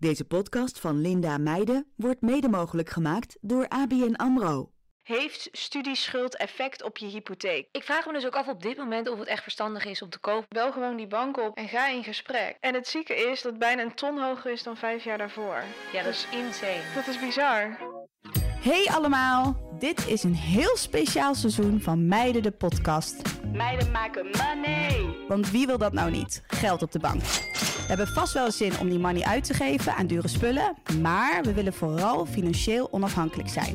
Deze podcast van Linda Meijden wordt mede mogelijk gemaakt door ABN AMRO. Heeft studieschuld effect op je hypotheek? Ik vraag me dus ook af op dit moment of het echt verstandig is om te kopen. Bel gewoon die bank op en ga in gesprek. En het zieke is dat het bijna een ton hoger is dan vijf jaar daarvoor. Ja, dat is insane. Dat is bizar. Hey allemaal, dit is een heel speciaal seizoen van Meiden de podcast. Meiden maken money. Want wie wil dat nou niet? Geld op de bank. We hebben vast wel zin om die money uit te geven aan dure spullen, maar we willen vooral financieel onafhankelijk zijn.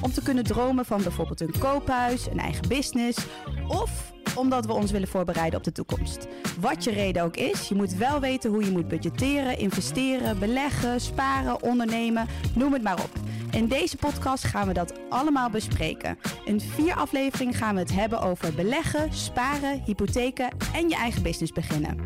Om te kunnen dromen van bijvoorbeeld een koophuis, een eigen business of omdat we ons willen voorbereiden op de toekomst. Wat je reden ook is, je moet wel weten hoe je moet budgetteren, investeren, beleggen, sparen, ondernemen, noem het maar op. In deze podcast gaan we dat allemaal bespreken. In vier afleveringen gaan we het hebben over beleggen, sparen, hypotheken en je eigen business beginnen.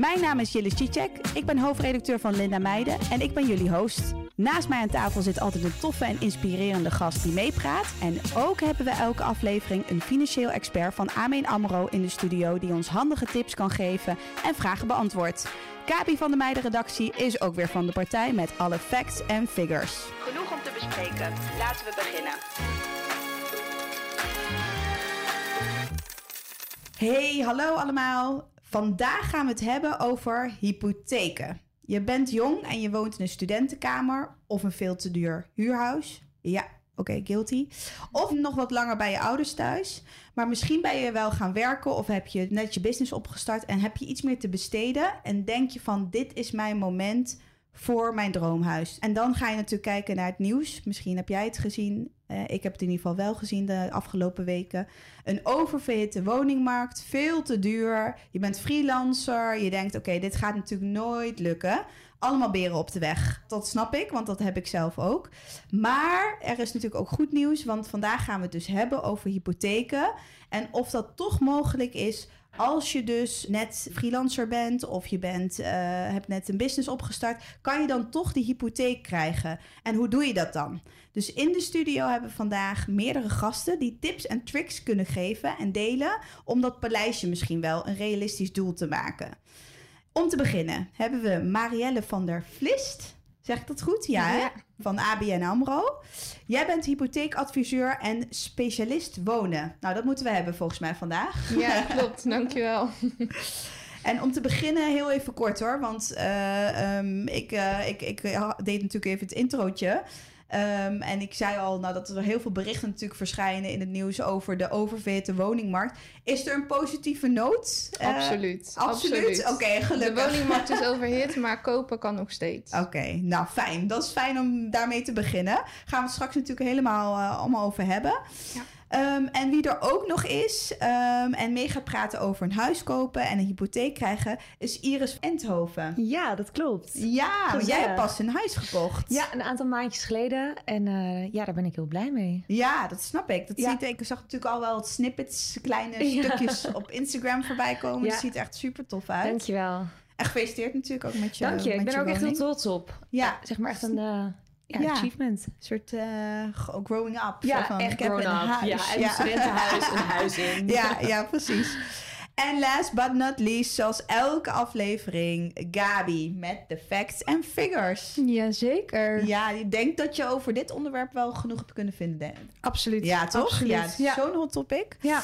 Mijn naam is Jille Cicek, ik ben hoofdredacteur van Linda Meijden en ik ben jullie host. Naast mij aan tafel zit altijd een toffe en inspirerende gast die meepraat. En ook hebben we elke aflevering een financieel expert van Ameen AMRO in de studio... die ons handige tips kan geven en vragen beantwoordt. Kabi van de Meiden-redactie is ook weer van de partij met alle facts en figures. Genoeg om te bespreken. Laten we beginnen. Hey, hallo allemaal. Vandaag gaan we het hebben over hypotheken. Je bent jong en je woont in een studentenkamer of een veel te duur huurhuis. Ja, oké, guilty. Of nog wat langer bij je ouders thuis. Maar misschien ben je wel gaan werken of heb je net je business opgestart en heb je iets meer te besteden. En denk je van dit is mijn moment voor mijn droomhuis. En dan ga je natuurlijk kijken naar het nieuws. Misschien heb jij het gezien. Uh, ik heb het in ieder geval wel gezien de afgelopen weken. Een oververhitte woningmarkt, veel te duur. Je bent freelancer. Je denkt, oké, dit gaat natuurlijk nooit lukken. Allemaal beren op de weg. Dat snap ik, want dat heb ik zelf ook. Maar er is natuurlijk ook goed nieuws, want vandaag gaan we het dus hebben over hypotheken. En of dat toch mogelijk is als je dus net freelancer bent of je bent, uh, hebt net een business opgestart, kan je dan toch die hypotheek krijgen. En hoe doe je dat dan? Dus in de studio hebben we vandaag meerdere gasten die tips en tricks kunnen geven en delen om dat paleisje misschien wel een realistisch doel te maken. Om te beginnen hebben we Marielle van der Vlist. Zeg ik dat goed? Ja, ja. van ABN AMRO. Jij bent hypotheekadviseur en specialist wonen. Nou, dat moeten we hebben volgens mij vandaag. Ja, klopt. Dankjewel. En om te beginnen, heel even kort hoor. Want uh, um, ik, uh, ik, ik deed natuurlijk even het introotje. Um, en ik zei al nou, dat er heel veel berichten natuurlijk verschijnen in het nieuws over de oververhitte woningmarkt. Is er een positieve noot? Uh, absoluut. Absoluut? Oké, okay, gelukkig. De woningmarkt is overhit, maar kopen kan nog steeds. Oké, okay, nou fijn. Dat is fijn om daarmee te beginnen. Gaan we het straks natuurlijk helemaal uh, allemaal over hebben. Ja. Um, en wie er ook nog is um, en mee gaat praten over een huis kopen en een hypotheek krijgen, is Iris Enthoven. Ja, dat klopt. Ja, want jij hebt pas een huis gekocht. Ja, een aantal maandjes geleden. En uh, ja, daar ben ik heel blij mee. Ja, dat snap ik. Dat ja. ziet, ik zag natuurlijk al wel snippets, kleine ja. stukjes op Instagram voorbij komen. Ja. Het ziet er echt super tof uit. Dankjewel. En gefeliciteerd natuurlijk ook met je Dank je, ik ben er ook woning. echt heel trots op. Ja. zeg maar echt een... Uh, ja, ja, achievement. Een soort uh, growing up. Ja, van, echt ik heb een huis. Ja, en ja. een studentenhuis, een huis in. Ja, ja, precies. En last but not least, zoals elke aflevering, Gabi met de facts en figures. Jazeker. Ja, ik denk dat je over dit onderwerp wel genoeg hebt kunnen vinden. Absoluut. Ja, toch? Absoluut. Ja. zo'n hot topic. Ja.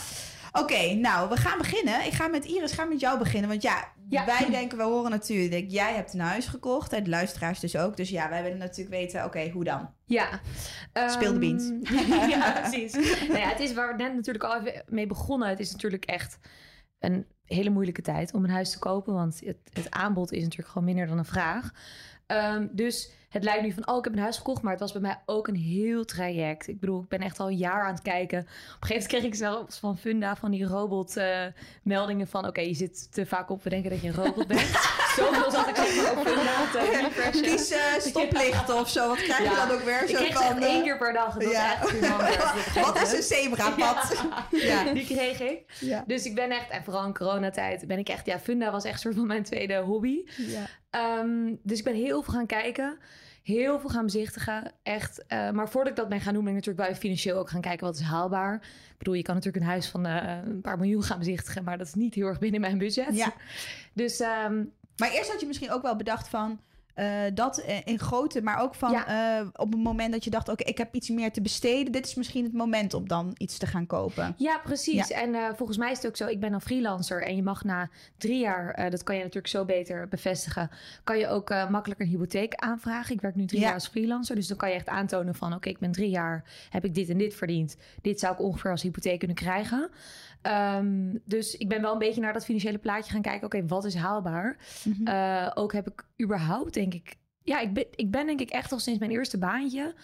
Oké, okay, nou, we gaan beginnen. Ik ga met Iris, ga met jou beginnen. Want ja, ja. wij denken, we horen natuurlijk, jij hebt een huis gekocht. En de luisteraars dus ook. Dus ja, wij willen natuurlijk weten, oké, okay, hoe dan? Ja. Speel de beans. Um, ja, precies. nou ja, het is waar we net natuurlijk al even mee begonnen. Het is natuurlijk echt een hele moeilijke tijd om een huis te kopen. Want het, het aanbod is natuurlijk gewoon minder dan een vraag. Um, dus het lijkt nu van, oh, ik heb een huis gekocht. Maar het was bij mij ook een heel traject. Ik bedoel, ik ben echt al een jaar aan het kijken. Op een gegeven moment kreeg ik zelfs van Funda van die robot uh, meldingen van... oké, je zit te vaak op, we denken dat je een robot bent. Zoveel zat ik Funda te refreshen. Kies uh, stoplichten of zo, wat krijg je ja. dan ook weer? Ik zo kreeg van, één keer per dag. Dat ja. echt Wat is een zebrapad? ja. ja. Die kreeg ik. Dus ik ben echt, en vooral in coronatijd, ben ik echt... Ja, Funda was echt soort van mijn tweede hobby. Ja. Um, dus ik ben heel veel gaan kijken heel veel gaan bezichtigen. Echt. Uh, maar voordat ik dat ben gaan doen, ben ik natuurlijk bij financieel ook gaan kijken wat is haalbaar. Ik bedoel, je kan natuurlijk een huis van uh, een paar miljoen gaan bezichtigen, maar dat is niet heel erg binnen mijn budget. Ja. Dus. Um, maar eerst had je misschien ook wel bedacht van. eh, dat eh, in grote, maar ook van eh, op het moment dat je dacht, oké, ik heb iets meer te besteden. Dit is misschien het moment om dan iets te gaan kopen. Ja, precies. En volgens mij is het ook zo, ik ben dan freelancer en je mag na drie jaar, dat kan je natuurlijk zo beter bevestigen, kan je ook makkelijk een hypotheek aanvragen. Ik werk nu drie Ja. jaar als freelancer, dus dan kan je echt aantonen van, oké, ik ben drie jaar, heb ik dit en dit verdiend. Dit zou ik ongeveer als hypotheek kunnen krijgen. Ehm, dus ik ben wel een beetje naar dat financiële plaatje gaan kijken. Oké, wat is haalbaar? Mhm. Eh, ook heb ik überhaupt, denk ik... Ja, ik ben, ik ben denk ik echt al sinds mijn eerste baantje...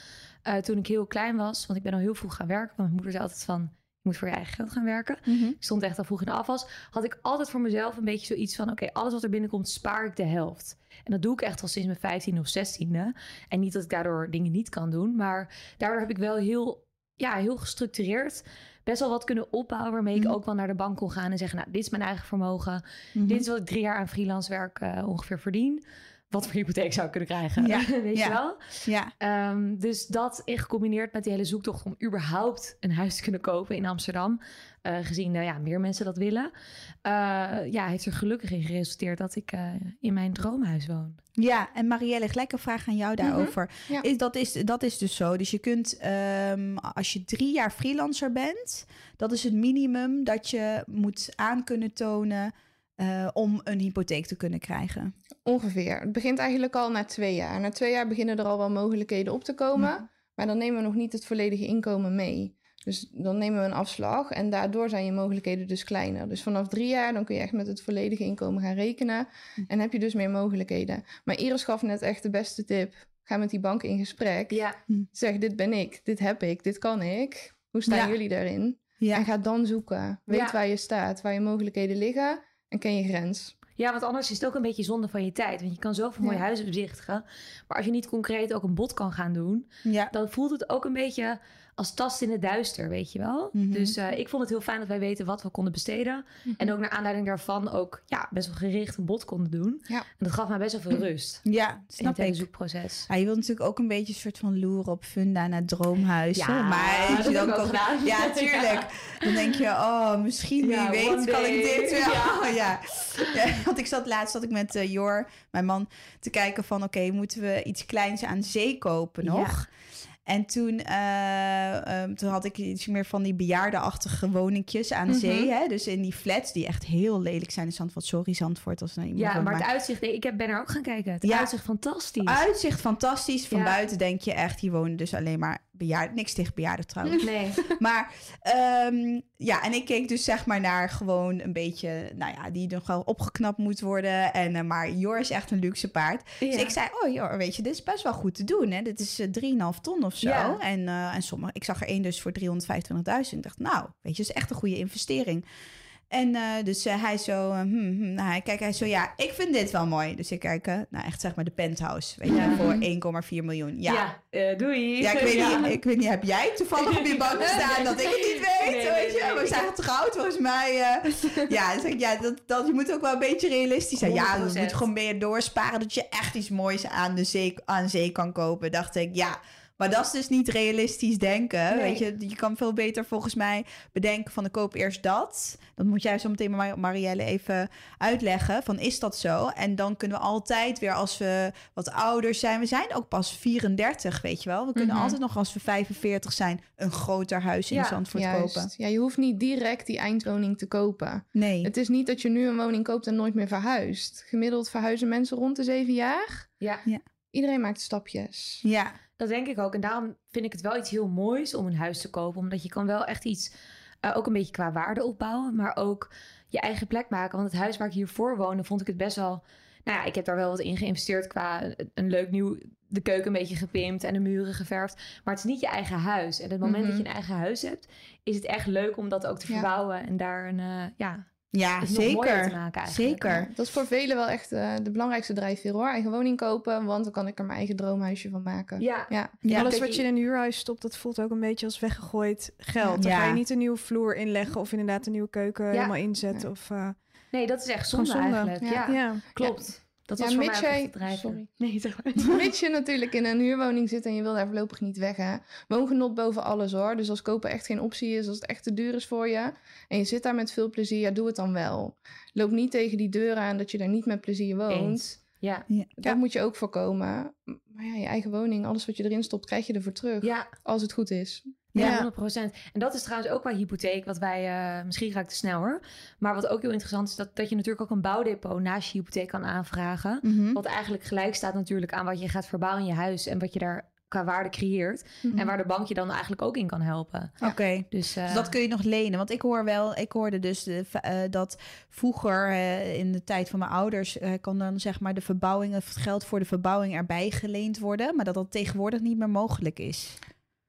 eh, toen ik heel klein was, want ik ben al heel vroeg gaan werken. Want mijn moeder zei altijd van, je moet voor je eigen geld gaan werken. Mhm. Ik stond echt al vroeg in de afwas. Had ik altijd voor mezelf een beetje zoiets van... oké, alles wat er binnenkomt, spaar ik de helft. En dat doe ik echt al sinds mijn 15e of 16e. En niet dat ik daardoor dingen niet kan doen. Maar daardoor heb ik wel heel, ja, heel gestructureerd... best wel wat kunnen opbouwen... waarmee ik Mhm. ook wel naar de bank kon gaan en zeggen... nou, dit is mijn eigen vermogen. Mhm. Dit is wat ik drie jaar aan freelance werk eh, ongeveer verdien. Wat voor hypotheek zou ik kunnen krijgen? Ja, Weet ja. je wel? Ja, Ehm, dus dat in gecombineerd met die hele zoektocht om überhaupt een huis te kunnen kopen in Amsterdam. eh, gezien uh, ja, meer mensen dat willen. Uh, ja, heeft er gelukkig in geresulteerd dat ik uh, in mijn droomhuis woon. Ja, en Marielle, gelijk een vraag aan jou daarover. Mm-hmm. Ja. Is, dat, is, dat is dus zo. Dus je kunt, um, als je drie jaar freelancer bent, dat is het minimum dat je moet aan kunnen tonen uh, om een hypotheek te kunnen krijgen. Ongeveer. Het begint eigenlijk al na twee jaar. Na twee jaar beginnen er al wel mogelijkheden op te komen. Ja. Maar dan nemen we nog niet het volledige inkomen mee. Dus dan nemen we een afslag en daardoor zijn je mogelijkheden dus kleiner. Dus vanaf drie jaar dan kun je echt met het volledige inkomen gaan rekenen. En heb je dus meer mogelijkheden. Maar Iris gaf net echt de beste tip. Ga met die bank in gesprek. Ja. Zeg, dit ben ik, dit heb ik, dit kan ik. Hoe staan ja. jullie daarin? Ja. En ga dan zoeken. Weet ja. waar je staat, waar je mogelijkheden liggen en ken je grens. Ja, want anders is het ook een beetje zonde van je tijd. Want je kan zoveel mooie ja. huizen bezichtigen. Maar als je niet concreet ook een bod kan gaan doen... Ja. dan voelt het ook een beetje als tast in het duister, weet je wel. Mhm. Mm -hmm. Dus uh, ik vond het heel fijn dat wij weten wat we konden besteden. Mm Mhm. -hmm. En ook naar aanleiding daarvan ook ja, best wel gericht een bod konden doen. Ja. En dat gaf mij best wel veel rust. Ja, snap in het ik. zoekproces. Ja, je wilt natuurlijk ook een beetje een soort van loeren op funda naar droomhuizen. Ja, maar dat je heb ook. Ja, tuurlijk. Dan denk je, oh, misschien wie weet kan ik dit wel. Ja. Want ik zat laatst zat ik met eh, Jor, mijn man, te kijken van oké, moeten we iets kleins aan zee kopen nog? En toen, uh, um, toen had ik iets meer van die bejaardenachtige woningjes aan Mhm. zee. Hè? Dus in die flats die echt heel lelijk zijn in Zandvoort. Sorry Zandvoort als nou iemand Ja, maar het uitzicht, nee, ik heb, ben er ook gaan kijken. Het Ja. uitzicht fantastisch. Uitzicht fantastisch. Van Ja. buiten denk je echt, hier wonen dus alleen maar bejaarden. Niks tegen bejaarden trouwens. Nee. maar um, ja, en ik keek dus zeg maar naar gewoon een beetje, nou ja, die nog wel opgeknapt moet worden. En, uh, maar Jor is echt een luxe paard. Ja. Dus ik zei, oh Jor, weet je, dit is best wel goed te doen. Hè? Dit is uh, 3,5 ton of zo. Ja. En, uh, en sommige, ik zag er één dus voor 325.000. Ik dacht, nou, weet je, is echt een goede investering. En uh, dus uh, hij zo, uh, hmm, hmm, nou, hij kijkt, hij zo, ja, ik vind dit wel mooi. Dus ik kijk, nou echt zeg maar de penthouse, weet Ja. je, voor 1,4 miljoen. Ja, ja doei. ja, ik weet, Ja. Niet, ik weet niet, heb jij toevallig op je bank staan dat ik het niet weet? Nee, weet nee, je, nee. we zijn getrouwd volgens mij. ja, dus ik, ja dat, dat, je moet ook wel een beetje realistisch zijn. Ja, je 100%. moet gewoon meer doorsparen dat je echt iets moois aan, de zee, aan zee kan kopen. Dacht ik, ja... Maar dat is dus niet realistisch denken. Nee. Weet je, je kan veel beter volgens mij bedenken van ik koop eerst dat. Dan moet jij zo meteen Mar Marielle even uitleggen van is dat zo? En dan kunnen we altijd weer als we wat ouder zijn. We zijn ook pas 34, weet je wel. We kunnen Mhm. altijd nog als we 45 zijn een groter huis in Ja, Zandvoort Juist. kopen. Ja, je hoeft niet direct die eindwoning te kopen. Nee. Het is niet dat je nu een woning koopt en nooit meer verhuist. Gemiddeld verhuizen mensen rond de zeven jaar. Ja, Iedereen maakt stapjes. Ja, dat denk ik ook. En daarom vind ik het wel iets heel moois om een huis te kopen. Omdat je kan wel echt iets, eh, ook een beetje qua waarde opbouwen. Maar ook je eigen plek maken. Want het huis waar ik hiervoor woonde, vond ik het best wel... Nou ja, ik heb daar wel wat in geïnvesteerd qua een, een leuk nieuw... De keuken een beetje gepimpt en de muren geverfd. Maar het is niet je eigen huis. En het moment Mhm. dat je een eigen huis hebt... is het echt leuk om dat ook te Ja. verbouwen. En daar een, eh, ja, ja mooier te zeker. maken eigenlijk. Zeker. Ja, dat is voor velen wel echt eh, de belangrijkste drijfveer hoor. Eigen woning kopen, want dan kan ik er mijn eigen droomhuisje van maken. Ja, Ja. Ja. Alles wat je in een huurhuis stopt, dat voelt ook een beetje als weggegooid geld. Dan ga je niet een nieuwe vloer inleggen of inderdaad een nieuwe keuken helemaal inzetten. Ja. Of, uh, nee, dat is echt zonde, zonde. eigenlijk. Ja, Ja. ja. klopt. Dat Ja, was voor mij jij- sorry. Nee, zeg maar. Mits je natuurlijk in een huurwoning zit en je wil daar voorlopig niet weg. Hè. Woongenot boven alles hoor. Dus als kopen echt geen optie is, als het echt te duur is voor je. En je zit daar met veel plezier, ja, doe het dan wel. Loop niet tegen die deuren aan dat je daar niet met plezier woont. Eens. Ja, Ja. Dat moet je ook voorkomen. Maar ja, je eigen woning, alles wat je erin stopt, krijg je ervoor terug. ja, Als het goed is. Ja. Ja. 100%. En dat is trouwens ook bij hypotheek, wat wij, eh, misschien ga ik te snel hoor. Maar wat ook heel interessant is, dat, dat je natuurlijk ook een bouwdepot naast je hypotheek kan aanvragen. Mhm. Wat eigenlijk gelijk staat natuurlijk aan wat je gaat verbouwen in je huis en wat je daar qua waarde creëert. En waar de bank je dan eigenlijk ook in kan helpen. Oké. Dus, eh, Dus dat kun je nog lenen. Want ik hoor wel, ik hoorde dus de, eh, dat vroeger in de tijd van mijn ouders kan dan zeg maar de verbouwing, het geld voor de verbouwing erbij geleend worden. Maar dat dat tegenwoordig niet meer mogelijk is.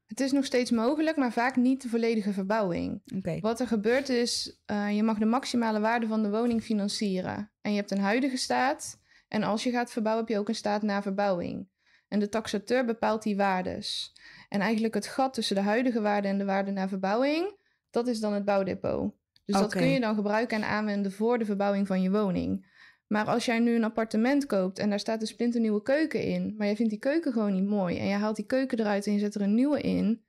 Het is nog steeds mogelijk, maar vaak niet de volledige verbouwing. Wat er gebeurt is, eh, je mag de maximale waarde van de woning financieren. En je hebt een huidige staat. En als je gaat verbouwen, heb je ook een staat na verbouwing. En de taxateur bepaalt die waardes. En eigenlijk het gat tussen de huidige waarde en de waarde na verbouwing, dat is dan het bouwdepot. Dus dat kun je dan gebruiken en aanwenden voor de verbouwing van je woning. Maar als jij nu een appartement koopt en daar staat een splinternieuwe keuken in, maar jij vindt die keuken gewoon niet mooi en je haalt die keuken eruit en je zet er een nieuwe in,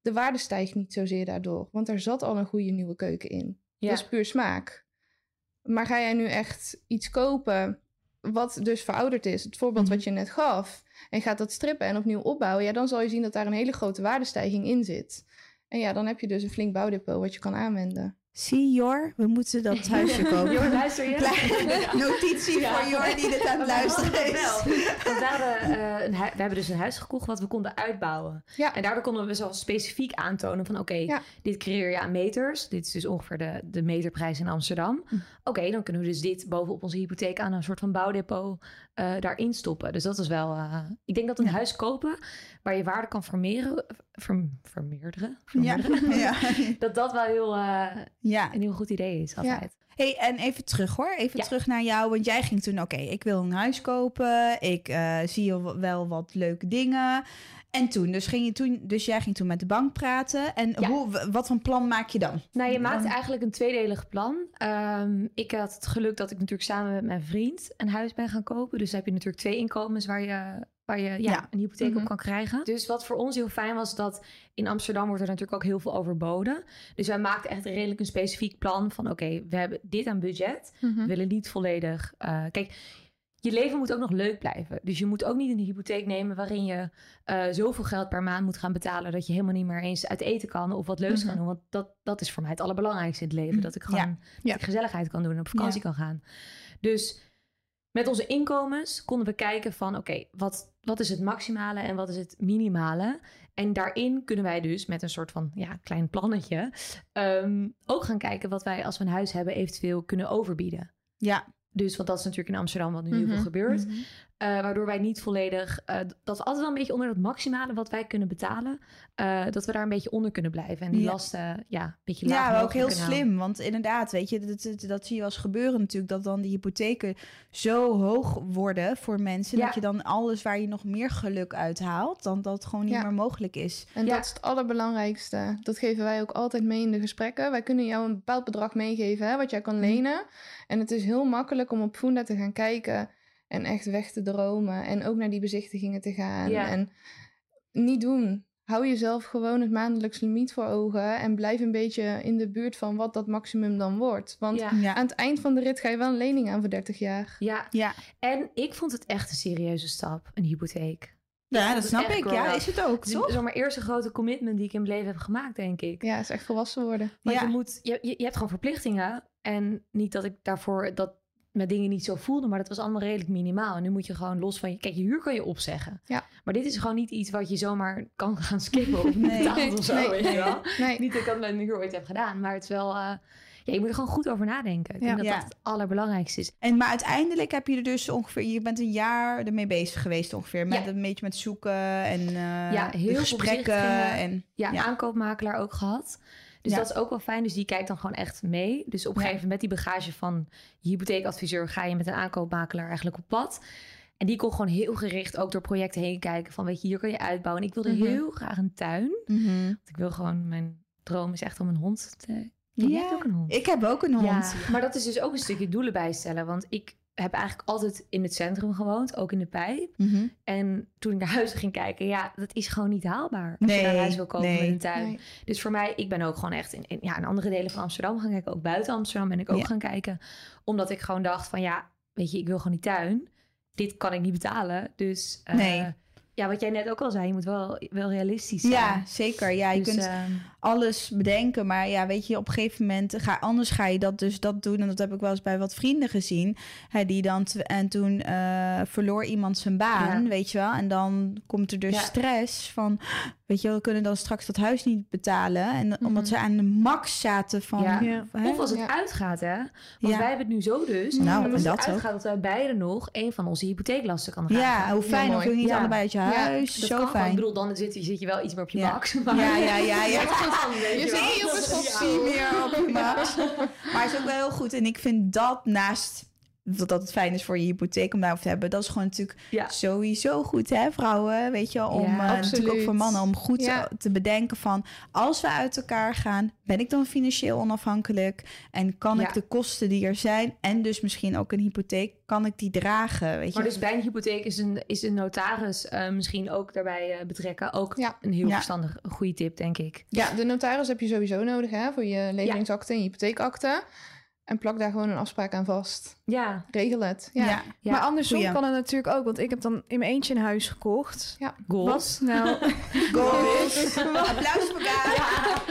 de waarde stijgt niet zozeer daardoor, want er zat al een goede nieuwe keuken in. ja. Dat is puur smaak. Maar ga jij nu echt iets kopen wat dus verouderd is, het voorbeeld Mhm. wat je net gaf, en gaat dat strippen en opnieuw opbouwen, ja, dan zal je zien dat daar een hele grote waardestijging in zit. En ja, dan heb je dus een flink bouwdepot wat je kan aanwenden. Zie Jor, we moeten dat huisje kopen. Jor, luister je? Kleine notitie Ja. voor Jor die dit aan het luisteren is. We, hadden, eh, een we hebben dus een huis gekocht wat we konden uitbouwen. Ja. En daardoor konden we zo specifiek aantonen van... oké, Ja. dit creëer je aan meters. Dit is dus ongeveer de, de meterprijs in Amsterdam. Hm. Oké, dan kunnen we dus dit bovenop onze hypotheek... aan een soort van bouwdepot eh, daarin stoppen. Dus dat is wel... eh, ik denk dat een Ja. huis kopen waar je waarde kan vermeerderen... Ver, vermeerderen? Ja. vermeerderen, ja. Dat dat wel heel, eh, ja. een heel goed idee is altijd. Hey, en even terug hoor. Even terug naar jou. Want jij ging toen, oké, ik wil een huis kopen. Ik zie wel wat leuke dingen. En toen, dus, ging je toen, dus jij ging toen met de bank praten. En Ja. hoe, wat voor plan maak je dan? Nou, je maakt eigenlijk een tweedelig plan. Ehm, ik had het geluk dat ik natuurlijk samen met mijn vriend een huis ben gaan kopen. Dus heb je natuurlijk twee inkomens waar je, waar je ja, Ja. een hypotheek Mhm. op kan krijgen. Dus wat voor ons heel fijn was, dat in Amsterdam wordt er natuurlijk ook heel veel overboden. Dus wij maakten echt redelijk een specifiek plan van... oké, we hebben dit aan budget. We willen niet volledig... eh, kijk, je leven moet ook nog leuk blijven. Dus je moet ook niet een hypotheek nemen waarin je eh, zoveel geld per maand moet gaan betalen dat je helemaal niet meer eens uit eten kan of wat leuks Mhm. kan doen. Want dat, dat is voor mij het allerbelangrijkste in het leven. Mm, Dat ik gewoon ja. dat Ja. ik gezelligheid kan doen en op vakantie kan gaan. Dus met onze inkomens konden we kijken van oké, wat, wat is het maximale en wat is het minimale? En daarin kunnen wij dus met een soort van ja, klein plannetje ehm, ook gaan kijken wat wij als we een huis hebben eventueel kunnen overbieden. Ja. Dus, want dat is natuurlijk in Amsterdam wat nu heel Mhm. veel gebeurt. Mhm. Eh, waardoor wij niet volledig, eh, dat we altijd wel een beetje onder het maximale wat wij kunnen betalen, eh, dat we daar een beetje onder kunnen blijven. En die Ja. lasten, ja, een beetje laag Ja, maar ook heel houden. slim. Want inderdaad, weet je, dat, dat, dat zie je wel eens gebeuren natuurlijk. Dat dan die hypotheken zo hoog worden voor mensen. Ja. Dat je dan alles waar je nog meer geluk uit haalt, dan dat het gewoon niet Ja. meer mogelijk is. En Ja. dat is het allerbelangrijkste. Dat geven wij ook altijd mee in de gesprekken. Wij kunnen jou een bepaald bedrag meegeven hè, wat jij kan lenen. En het is heel makkelijk om op Funda te gaan kijken en echt weg te dromen. En ook naar die bezichtigingen te gaan. Ja. En niet doen. Hou jezelf gewoon het maandelijks limiet voor ogen. En blijf een beetje in de buurt van wat dat maximum dan wordt. Want Ja. Ja. aan het eind van de rit ga je wel een lening aan voor 30 jaar. Ja, Ja, en ik vond het echt een serieuze stap, een hypotheek. ja dat snap ik. Ja, is het ook, Het is toch? maar eerste grote commitment die ik in mijn leven heb gemaakt, denk ik. Ja, het is echt volwassen worden. Want Ja. je, moet, je, je, je hebt gewoon verplichtingen. En niet dat ik daarvoor dat met dingen niet zo voelde, maar dat was allemaal redelijk minimaal. En nu moet je gewoon los van je. Kijk, je huur kan je opzeggen. Ja. Maar dit is gewoon niet iets wat je zomaar kan gaan skippen of niet Nee. of zo. Nee. weet je wel? Nee. Niet dat ik dat met mijn huur ooit heb gedaan, maar het is wel. eh, ja, je moet er gewoon goed over nadenken. Ik denk Ja. dat Ja. dat het allerbelangrijkste is. En maar uiteindelijk heb je er dus ongeveer, je bent een jaar ermee bezig geweest ongeveer. Met Ja. een beetje met zoeken en eh, Ja, heel gesprekken. En, Ja, Ja. aankoopmakelaar ook gehad. Dus Ja. dat is ook wel fijn. Dus die kijkt dan gewoon echt mee. Dus op een gegeven moment met die bagage van je hypotheekadviseur ga je met een aankoopmakelaar eigenlijk op pad. En die kon gewoon heel gericht ook door projecten heen kijken van weet je, hier kan je uitbouwen. En ik wilde Mhm. heel graag een tuin. Mhm. Want ik wil gewoon, mijn droom is echt om een hond te... Ja, hebt ook een hond. ik heb ook een hond. Ja, maar dat is dus ook een stukje doelen bijstellen. Want ik heb eigenlijk altijd in het centrum gewoond, ook in de pijp. Mhm. En toen ik naar huis ging kijken, ja, dat is gewoon niet haalbaar. Als je naar huis wil komen nee. met een tuin. Nee. Dus voor mij, ik ben ook gewoon echt in, in, ja, in andere delen van Amsterdam gaan kijken. Ook buiten Amsterdam ben ik ook Ja. gaan kijken. Omdat ik gewoon dacht van ja, weet je, ik wil gewoon die tuin. dit kan ik niet betalen. Dus Nee. ja, wat jij net ook al zei, je moet wel, wel realistisch zijn. Ja, zeker. Ja, je Dus, kunt ehm, alles bedenken. Maar ja, weet je, op een gegeven moment ga, anders ga je dat dus dat doen. En dat heb ik wel eens bij wat vrienden gezien. Hè, die dan en toen eh, verloor iemand zijn baan, Ja. weet je wel. En dan komt er dus Ja. stress van, weet je wel, we kunnen dan straks dat huis niet betalen. En Mhm. omdat ze aan de max zaten van... Ja. Hè? Of als het Ja. uitgaat, hè? Want Ja. wij hebben het nu zo dus. Nou, als en dat het ook. uitgaat dat wij beiden nog een van onze hypotheeklasten kan dragen. Ja, hoe fijn. Hoef je niet Ja. allebei uit je Ja, huis. Dat Zo kan gewoon. fijn. Ik bedoel, dan zit, zit je wel iets meer op je Ja. max. Maar Ja, ja, ja, ja. Je zit niet op Zie meer op je. Maar het is ook wel heel goed. En ik vind dat naast dat dat het fijn is voor je hypotheek om daarover te hebben. Dat is gewoon natuurlijk Ja. sowieso goed, hè, vrouwen? Weet je, wel, om Ja, eh, natuurlijk ook voor mannen om goed Ja. te, te bedenken van als we uit elkaar gaan, ben ik dan financieel onafhankelijk en kan Ja. ik de kosten die er zijn en dus misschien ook een hypotheek, kan ik die dragen? Weet je? Maar dus bij een hypotheek is een, is een notaris eh, misschien ook daarbij eh, betrekken. Ook Ja. een heel Ja. verstandig, een goede tip, denk ik. Ja, de notaris heb je sowieso nodig hè, voor je leveringsakte en je hypotheekakte. En plak daar gewoon een afspraak aan vast. Ja, Regel het. Ja. ja. Ja, maar andersom goeie. kan het natuurlijk ook. Want ik heb dan in mijn eentje een huis gekocht. goals. Wat nou... Goals. Applaus voor elkaar.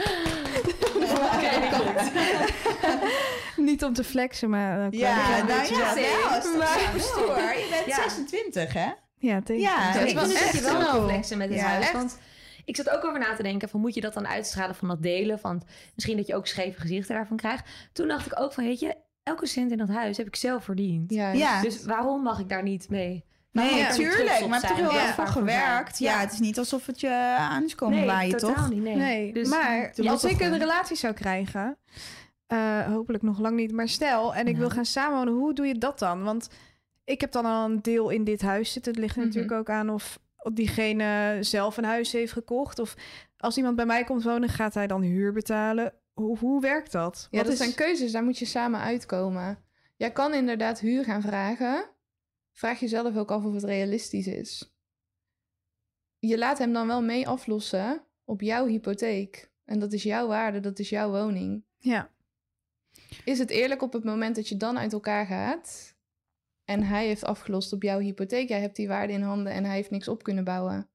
niet om te flexen, maar... een Ja, klein nou ja, toch Maar- super stoer. Je bent Ja. 26, hè? Ja, tegen. Ja, dat is ik wel vind het echt echt wel wel flexen met Ja, huis. echt. Want ik zat ook over na te denken van moet je dat dan uitstralen van dat delen? Van misschien dat je ook scheve gezichten daarvan krijgt. Toen dacht ik ook van weet je, elke cent in dat huis heb ik zelf verdiend. Ja. Ja. Dus waarom mag ik daar niet mee? Nee, mag ik daar niet trots tuurlijk. op Maar heb er zijn? heel erg voor gewerkt. Ja. Ja. het is niet alsof het je aan is komen Nee, waaien, totaal toch? niet. Nee. Nee, Dus- maar als ik een relatie zou krijgen, eh, hopelijk nog lang niet, maar stel en ik wil gaan samenwonen, hoe doe je dat dan? Want ik heb dan al een deel in dit huis zitten. Het ligt er Mhm. natuurlijk ook aan of diegene zelf een huis heeft gekocht. Of als iemand bij mij komt wonen, gaat hij dan huur betalen? Hoe, hoe werkt dat? Ja, Wat dat is- zijn keuzes, daar moet je samen uitkomen. Jij kan inderdaad huur gaan vragen. Vraag jezelf ook af of het realistisch is. Je laat hem dan wel mee aflossen op jouw hypotheek. En dat is jouw waarde, dat is jouw woning. Ja, Is het eerlijk op het moment dat je dan uit elkaar gaat en hij heeft afgelost op jouw hypotheek, jij hebt die waarde in handen en hij heeft niks op kunnen bouwen?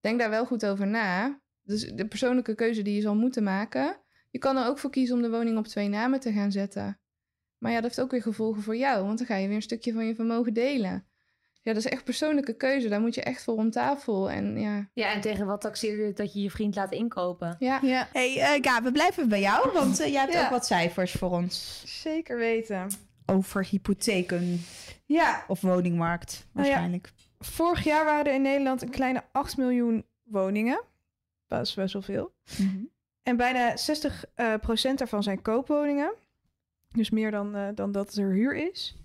Denk daar wel goed over na. Dus de persoonlijke keuze die je zal moeten maken. Je kan er ook voor kiezen om de woning op twee namen te gaan zetten. Maar ja, dat heeft ook weer gevolgen voor jou, want dan ga je weer een stukje van je vermogen delen. Ja, dat is echt persoonlijke keuze. Daar moet je echt voor om tafel. En ja, Ja, en tegen wat taxeer je dat je je vriend laat inkopen? ja. ja hey, eh Gaab, we blijven bij jou, want eh, jij hebt Ja. ook wat cijfers voor ons zeker weten. Over hypotheken Ja, of woningmarkt Nou ja. waarschijnlijk. vorig jaar waren er in Nederland een kleine 8 miljoen woningen. Dat is best wel veel. Mhm. En bijna 60% eh, procent daarvan zijn koopwoningen. Dus meer dan, eh, dan dat er huur is.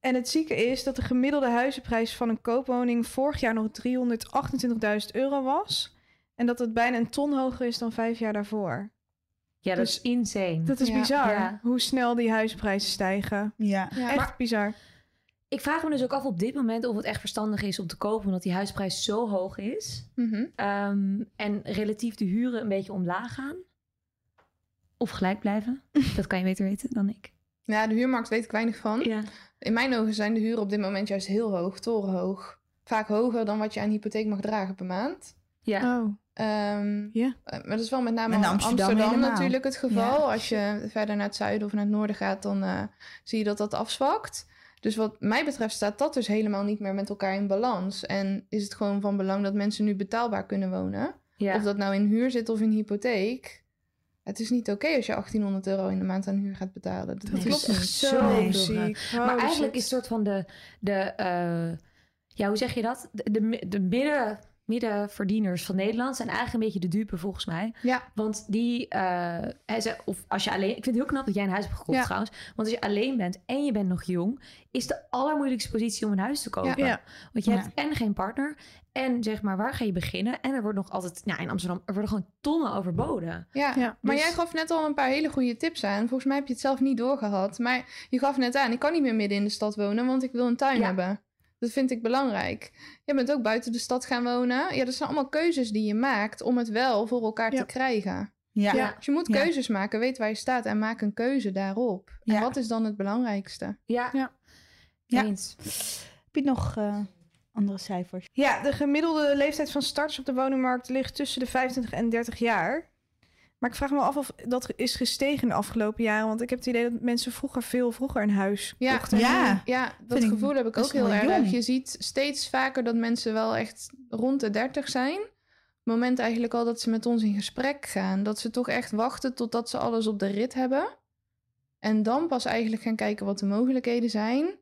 En het zieke is dat de gemiddelde huizenprijs van een koopwoning vorig jaar nog 328.000 euro was. En dat het bijna een ton hoger is dan vijf jaar daarvoor. Ja, dat Dus- is insane. Dat is Ja. bizar, Ja. hoe snel die huizenprijzen stijgen. Ja. ja. Echt bizar. Ik vraag me dus ook af op dit moment of het echt verstandig is om te kopen, omdat die huisprijs zo hoog is. Mhm. Ehm, en relatief de huren een beetje omlaag gaan. Of gelijk blijven. Dat kan je beter weten dan ik. ja, de huurmarkt weet ik weinig van. Ja. In mijn ogen zijn de huren op dit moment juist heel hoog, torenhoog. Vaak hoger dan wat je aan hypotheek mag dragen per maand. Ja. Oh, Ehm, Ja. eh, Maar dat is wel met name in Amsterdam natuurlijk het geval. Ja. Als je verder naar het zuiden of naar het noorden gaat, dan eh, zie je dat dat afzwakt. Dus wat mij betreft staat dat dus helemaal niet meer met elkaar in balans. En is het gewoon van belang dat mensen nu betaalbaar kunnen wonen. ja. Of dat nou in huur zit of in hypotheek. Het is niet oké als je 1800 euro in de maand aan huur gaat betalen. Dat, klopt is zo. zo ziek. ziek. maar eigenlijk shit. is het soort van de, de eh, ja, hoe zeg je dat? De, de, de midden, middenverdieners van Nederland zijn eigenlijk een beetje de dupe volgens mij. Ja, Want die, eh, hij zei, of als je alleen, ik vind het heel knap dat jij een huis hebt gekocht Ja. trouwens. Want als je alleen bent en je bent nog jong, is de allermoeilijkste positie om een huis te kopen. Ja. Want je Ja. hebt en geen partner en zeg maar, waar ga je beginnen? En er wordt nog altijd, nou in Amsterdam, er worden gewoon tonnen overboden. ja. Ja, maar dus- jij gaf net al een paar hele goede tips aan. Volgens mij heb je het zelf niet doorgehad. Maar je gaf net aan, ik kan niet meer midden in de stad wonen, want ik wil een tuin Ja. hebben. Dat vind ik belangrijk. Je bent ook buiten de stad gaan wonen. Ja, dat zijn allemaal keuzes die je maakt om het wel voor elkaar Ja. te krijgen. Ja. Ja. Dus je moet Ja. keuzes maken, weet waar je staat en maak een keuze daarop. En Ja. wat is dan het belangrijkste? Ja, Ja. Ja. eens. je nog eh, andere cijfers? Ja, de gemiddelde leeftijd van starters op de woningmarkt ligt tussen de 25 en 30 jaar. Maar ik vraag me af of dat is gestegen de afgelopen jaren. Want ik heb het idee dat mensen vroeger veel vroeger een huis Ja, kochten. Ja. Ja, dat Vind ik gevoel heb ik ook heel erg. jong. Je ziet steeds vaker dat mensen wel echt rond de 30 zijn. Het moment eigenlijk al dat ze met ons in gesprek gaan. Dat ze toch echt wachten totdat ze alles op de rit hebben. En dan pas eigenlijk gaan kijken wat de mogelijkheden zijn.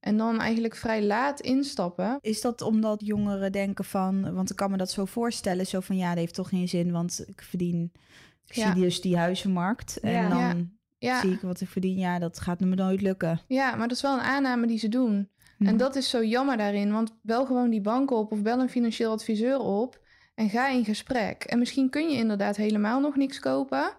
En dan eigenlijk vrij laat instappen. Is dat omdat jongeren denken van... Want ik kan me dat zo voorstellen. Zo van, ja, dat heeft toch geen zin. Want ik verdien... Ik Ja. zie dus die huizenmarkt. En Ja. dan Ja. Zie ik wat ik verdien. Ja, dat gaat me nooit lukken. ja, maar dat is wel een aanname die ze doen. En dat is zo jammer daarin, want bel gewoon die bank op of bel een financieel adviseur op en ga in gesprek. En misschien kun je inderdaad helemaal nog niks kopen,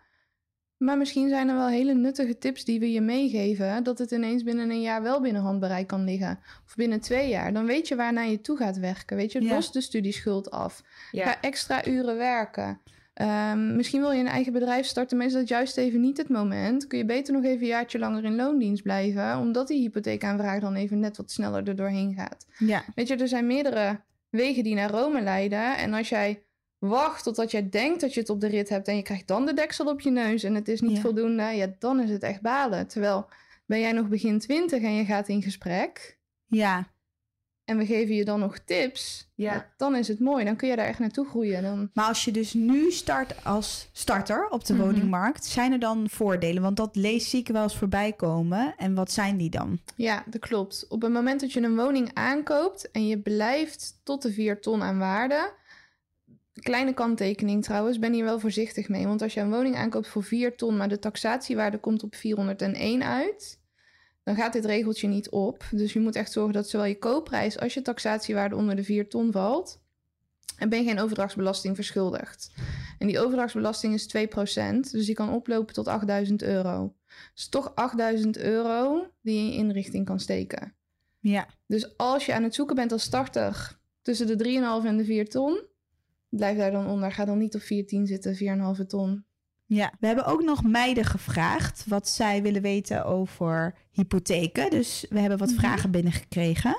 maar misschien zijn er wel hele nuttige tips die we je meegeven, dat het ineens binnen een jaar wel binnen handbereik kan liggen. Of binnen twee jaar. Dan weet je waar naar je toe gaat werken. Weet je, Ja. los de studieschuld af. Ja. Ga extra uren werken. Ehm, misschien wil je een eigen bedrijf starten, maar is dat juist even niet het moment. Kun je beter nog even een jaartje langer in loondienst blijven, omdat die hypotheekaanvraag dan even net wat sneller er doorheen gaat. Ja, Weet je, er zijn meerdere wegen die naar Rome leiden. En als jij wacht totdat jij denkt dat je het op de rit hebt en je krijgt dan de deksel op je neus en het is niet Ja. voldoende, ja, dan is het echt balen. Terwijl ben jij nog begin twintig en je gaat in gesprek ja. En we geven je dan nog tips, Ja. dan is het mooi. Dan kun je daar echt naartoe groeien. Dan... Maar als je dus nu start als starter op de Mhm. woningmarkt, zijn er dan voordelen? Want dat lees ik wel eens voorbij komen. En wat zijn die dan? Ja, dat klopt. Op het moment dat je een woning aankoopt en je blijft tot de 4 ton aan waarde. Kleine kanttekening trouwens, ben hier wel voorzichtig mee. Want als je een woning aankoopt voor 4 ton, maar de taxatiewaarde komt op 401 uit, dan gaat dit regeltje niet op. Dus je moet echt zorgen dat zowel je koopprijs als je taxatiewaarde onder de 4 ton valt. En ben je geen overdrachtsbelasting verschuldigd. En die overdrachtsbelasting is 2%, dus die kan oplopen tot 8000 euro. Dus toch 8000 euro die je in je inrichting kan steken. Ja, Dus als je aan het zoeken bent als starter tussen de 3,5 en de 4 ton, blijf daar dan onder. Ga dan niet op 14 zitten, 4,5 ton. Ja. We hebben ook nog meiden gevraagd wat zij willen weten over hypotheken. Dus we hebben wat vragen binnengekregen.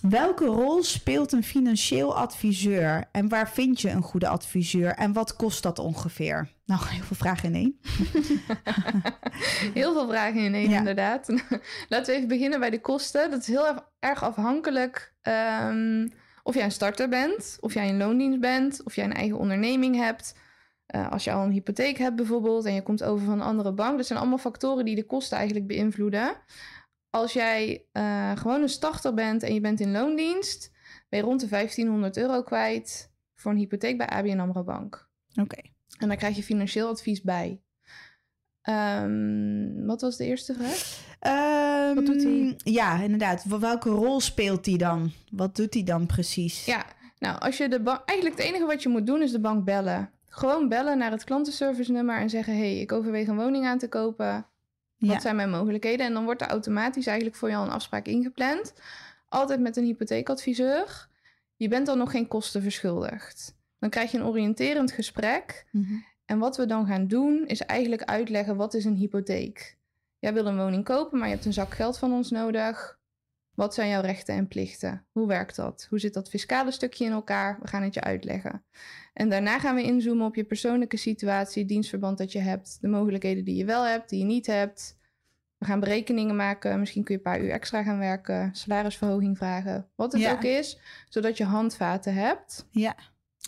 Welke rol speelt een financieel adviseur? En waar vind je een goede adviseur? En wat kost dat ongeveer? Nou, heel veel vragen in één. Heel veel vragen in één, Ja. inderdaad. Laten we even beginnen bij de kosten. Dat is heel erg- afhankelijk ehm, of jij een starter bent, of jij in loondienst bent, of jij een eigen onderneming hebt. Eh, als je al een hypotheek hebt bijvoorbeeld en je komt over van een andere bank. Dat zijn allemaal factoren die de kosten eigenlijk beïnvloeden. Als jij eh, gewoon een starter bent en je bent in loondienst, ben je rond de 1500 euro kwijt voor een hypotheek bij ABN AMRO Bank. Oké. En daar krijg je financieel advies bij. Ehm, wat was de eerste vraag? Ehm, Wat doet hij? Ja, inderdaad. Wel- Welke rol speelt hij dan? Wat doet hij dan precies? Ja, nou, als je de bank. Eigenlijk het enige wat je moet doen is de bank bellen. Gewoon bellen naar het klantenservice nummer en zeggen: hey, ik overweeg een woning aan te kopen. Wat Ja. zijn mijn mogelijkheden? En dan wordt er automatisch eigenlijk voor jou een afspraak ingepland. Altijd met een hypotheekadviseur. Je bent dan nog geen kosten verschuldigd. Dan krijg je een oriënterend gesprek. Mhm. En wat we dan gaan doen, is eigenlijk uitleggen wat is een hypotheek. Jij wil een woning kopen, maar je hebt een zak geld van ons nodig. Wat zijn jouw rechten en plichten? Hoe werkt dat? Hoe zit dat fiscale stukje in elkaar? We gaan het je uitleggen. En daarna gaan we inzoomen op je persoonlijke situatie, dienstverband dat je hebt, de mogelijkheden die je wel hebt, die je niet hebt. We gaan berekeningen maken. Misschien kun je een paar uur extra gaan werken, salarisverhoging vragen, wat het Ja. ook is, zodat je handvaten hebt. Ja.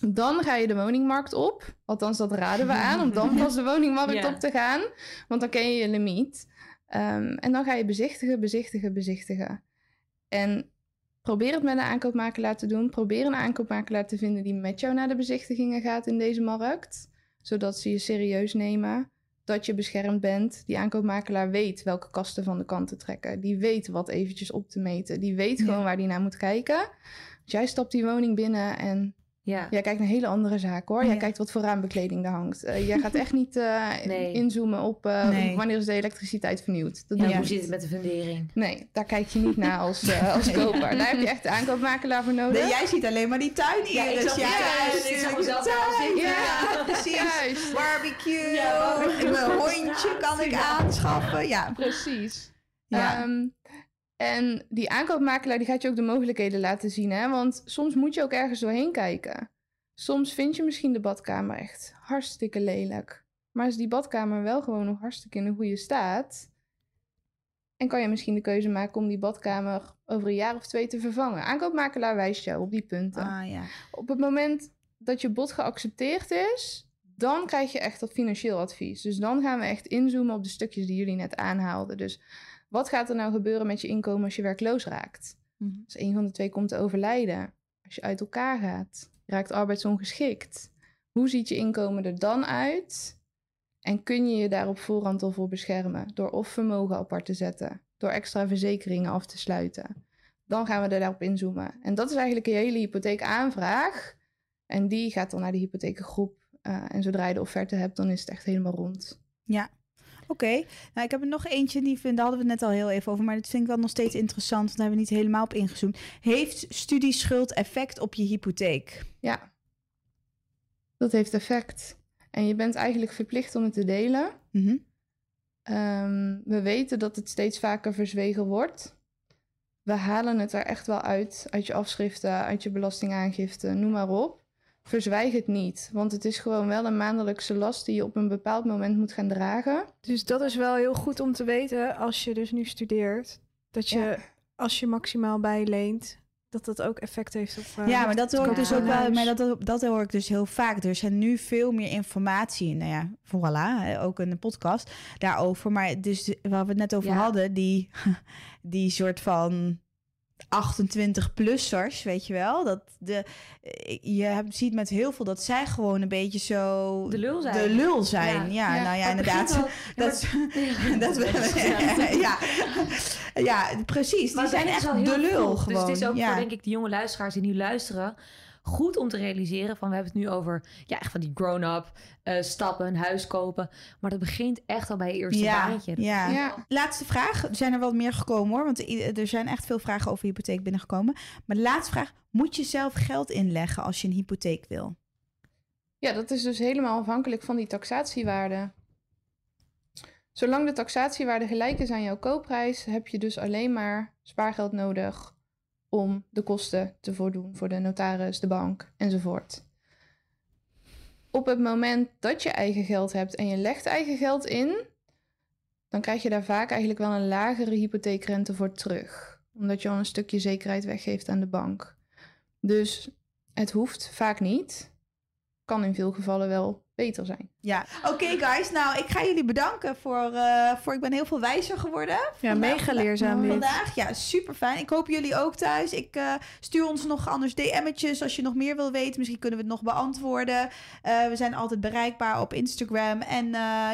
Dan ga je de woningmarkt op. Althans, dat raden we aan om dan pas de woningmarkt Ja. op te gaan. Want dan ken je je limiet. Ehm, en dan ga je bezichtigen, bezichtigen, bezichtigen. En probeer het met een aankoopmakelaar te doen. Probeer een aankoopmakelaar te vinden die met jou naar de bezichtigingen gaat in deze markt. Zodat ze je serieus nemen. Dat je beschermd bent. Die aankoopmakelaar weet welke kasten van de kant te trekken. Die weet wat eventjes op te meten. Die weet Ja. gewoon waar die naar moet kijken. Want jij stapt die woning binnen en Ja. Jij kijkt naar hele andere zaken hoor. Jij Ja. kijkt wat voor raambekleding er hangt. Eh, jij gaat echt niet eh, Nee. inzoomen op eh, Nee. wanneer is de elektriciteit vernieuwd. Dat Ja, doe je hoe niet. zit het met de fundering? Nee, daar kijk je niet naar als, eh, als koper. Daar heb je echt de aankoopmakelaar voor nodig. Nee, jij ziet alleen maar die tuin hier. Ja, ik zag- ja, ja, juist. ik zag mezelf tuin. Ja, precies. Juist. Barbecue. Ja, barbecue. Mijn hondje kan ik aanschaffen. Ja. Precies. Ja. Ehm, En die aankoopmakelaar die gaat je ook de mogelijkheden laten zien. Hè? Want soms moet je ook ergens doorheen kijken. Soms vind je misschien de badkamer echt hartstikke lelijk. Maar is die badkamer wel gewoon nog hartstikke in een goede staat? En kan je misschien de keuze maken om die badkamer over een jaar of twee te vervangen? Aankoopmakelaar wijst jou op die punten. Ah, ja. Op het moment dat je bod geaccepteerd is, dan krijg je echt dat financieel advies. Dus dan gaan we echt inzoomen op de stukjes die jullie net aanhaalden. Dus wat gaat er nou gebeuren met je inkomen als je werkloos raakt? Mhm. Als een van de twee komt te overlijden, als je uit elkaar gaat, raakt arbeidsongeschikt. Hoe ziet je inkomen er dan uit? En kun je je daar op voorhand al voor beschermen? Door of vermogen apart te zetten, door extra verzekeringen af te sluiten. Dan gaan we er daarop inzoomen. En dat is eigenlijk een hele hypotheekaanvraag. En die gaat dan naar de hypotheekgroep. Uh, en zodra je de offerte hebt, dan is het echt helemaal rond. Ja, Oké, nou ik heb er nog eentje, die vind, daar hadden we het net al heel even over, maar dat vind ik wel nog steeds interessant, want daar hebben we niet helemaal op ingezoomd. Heeft studieschuld effect op je hypotheek? Ja, dat heeft effect. En je bent eigenlijk verplicht om het te delen. Mm -hmm. um, we weten dat het steeds vaker verzwegen wordt. We halen het er echt wel uit, uit je afschriften, uit je belastingaangifte, noem maar op. Verzwijg het niet, want het is gewoon wel een maandelijkse last die je op een bepaald moment moet gaan dragen. Dus dat is wel heel goed om te weten als je dus nu studeert. Dat je, ja. als je maximaal bijleent, dat dat ook effect heeft op. Uh, ja, maar dat hoor ik dus ook wel. Maar dat, dat hoor ik dus heel vaak. Er zijn nu veel meer informatie. Nou ja, voilà, ook in de podcast daarover. Maar dus waar we het net over ja. hadden, die, die soort van 28-plussers, weet je wel. Dat de, je hebt, ziet met heel veel dat zij gewoon een beetje zo... De lul zijn. De lul zijn, ja. ja, ja nou ja, inderdaad. Wel, dat, ja, dat, we, ja, ja, precies. Maar die zijn echt de lul gewoon. Dus het is ook ja. voor, denk ik, de jonge luisteraars die nu luisteren... goed om te realiseren van... we hebben het nu over ja, echt van die grown-up uh, stappen, een huis kopen. Maar dat begint echt al bij je eerste ja, baantje. Ja. ja. Laatste vraag. Er zijn er wel meer gekomen hoor. Want er zijn echt veel vragen over hypotheek binnengekomen. Maar de laatste vraag. Moet je zelf geld inleggen als je een hypotheek wil? Ja, dat is dus helemaal afhankelijk van die taxatiewaarde. Zolang de taxatiewaarde gelijk is aan jouw koopprijs, heb je dus alleen maar spaargeld nodig om de kosten te voordoen voor de notaris, de bank enzovoort. Op het moment dat je eigen geld hebt en je legt eigen geld in, dan krijg je daar vaak eigenlijk wel een lagere hypotheekrente voor terug. Omdat je al een stukje zekerheid weggeeft aan de bank. Dus het hoeft vaak niet. Kan in veel gevallen wel beter zijn. Ja, oké okay, guys. Nou, ik ga jullie bedanken voor, uh, voor... Ik ben heel veel wijzer geworden. Ja, mega leerzaam dit. Vandaag, ja, super fijn. Ik hoop jullie ook thuis. Ik uh, stuur ons nog anders DM'tjes als je nog meer wil weten. Misschien kunnen we het nog beantwoorden. Uh, we zijn altijd bereikbaar op Instagram. En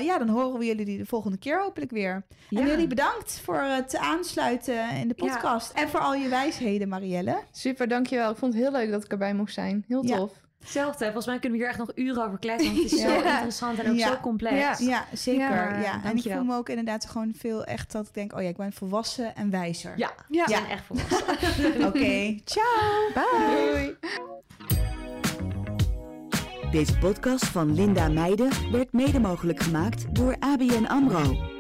ja, dan horen we jullie de volgende keer hopelijk weer. Ja. En jullie bedankt voor het aansluiten in de podcast. Ja. En voor al je wijsheden, Marielle. Super, dankjewel. Ik vond het heel leuk dat ik erbij mocht zijn. Heel tof. Ja. Hetzelfde, volgens mij kunnen we hier echt nog uren over kletsen. Want het is zo interessant en ook ja. zo complex. Ja, ja zeker. Ja, ja. En ik voel me ook inderdaad gewoon veel echt dat ik denk... oh ja, ik ben volwassen en wijzer. Ja, ja. we zijn echt volwassen. Oké, okay. ciao. Bye. Deze podcast van Linda Meijden werd mede mogelijk gemaakt door ABN AMRO.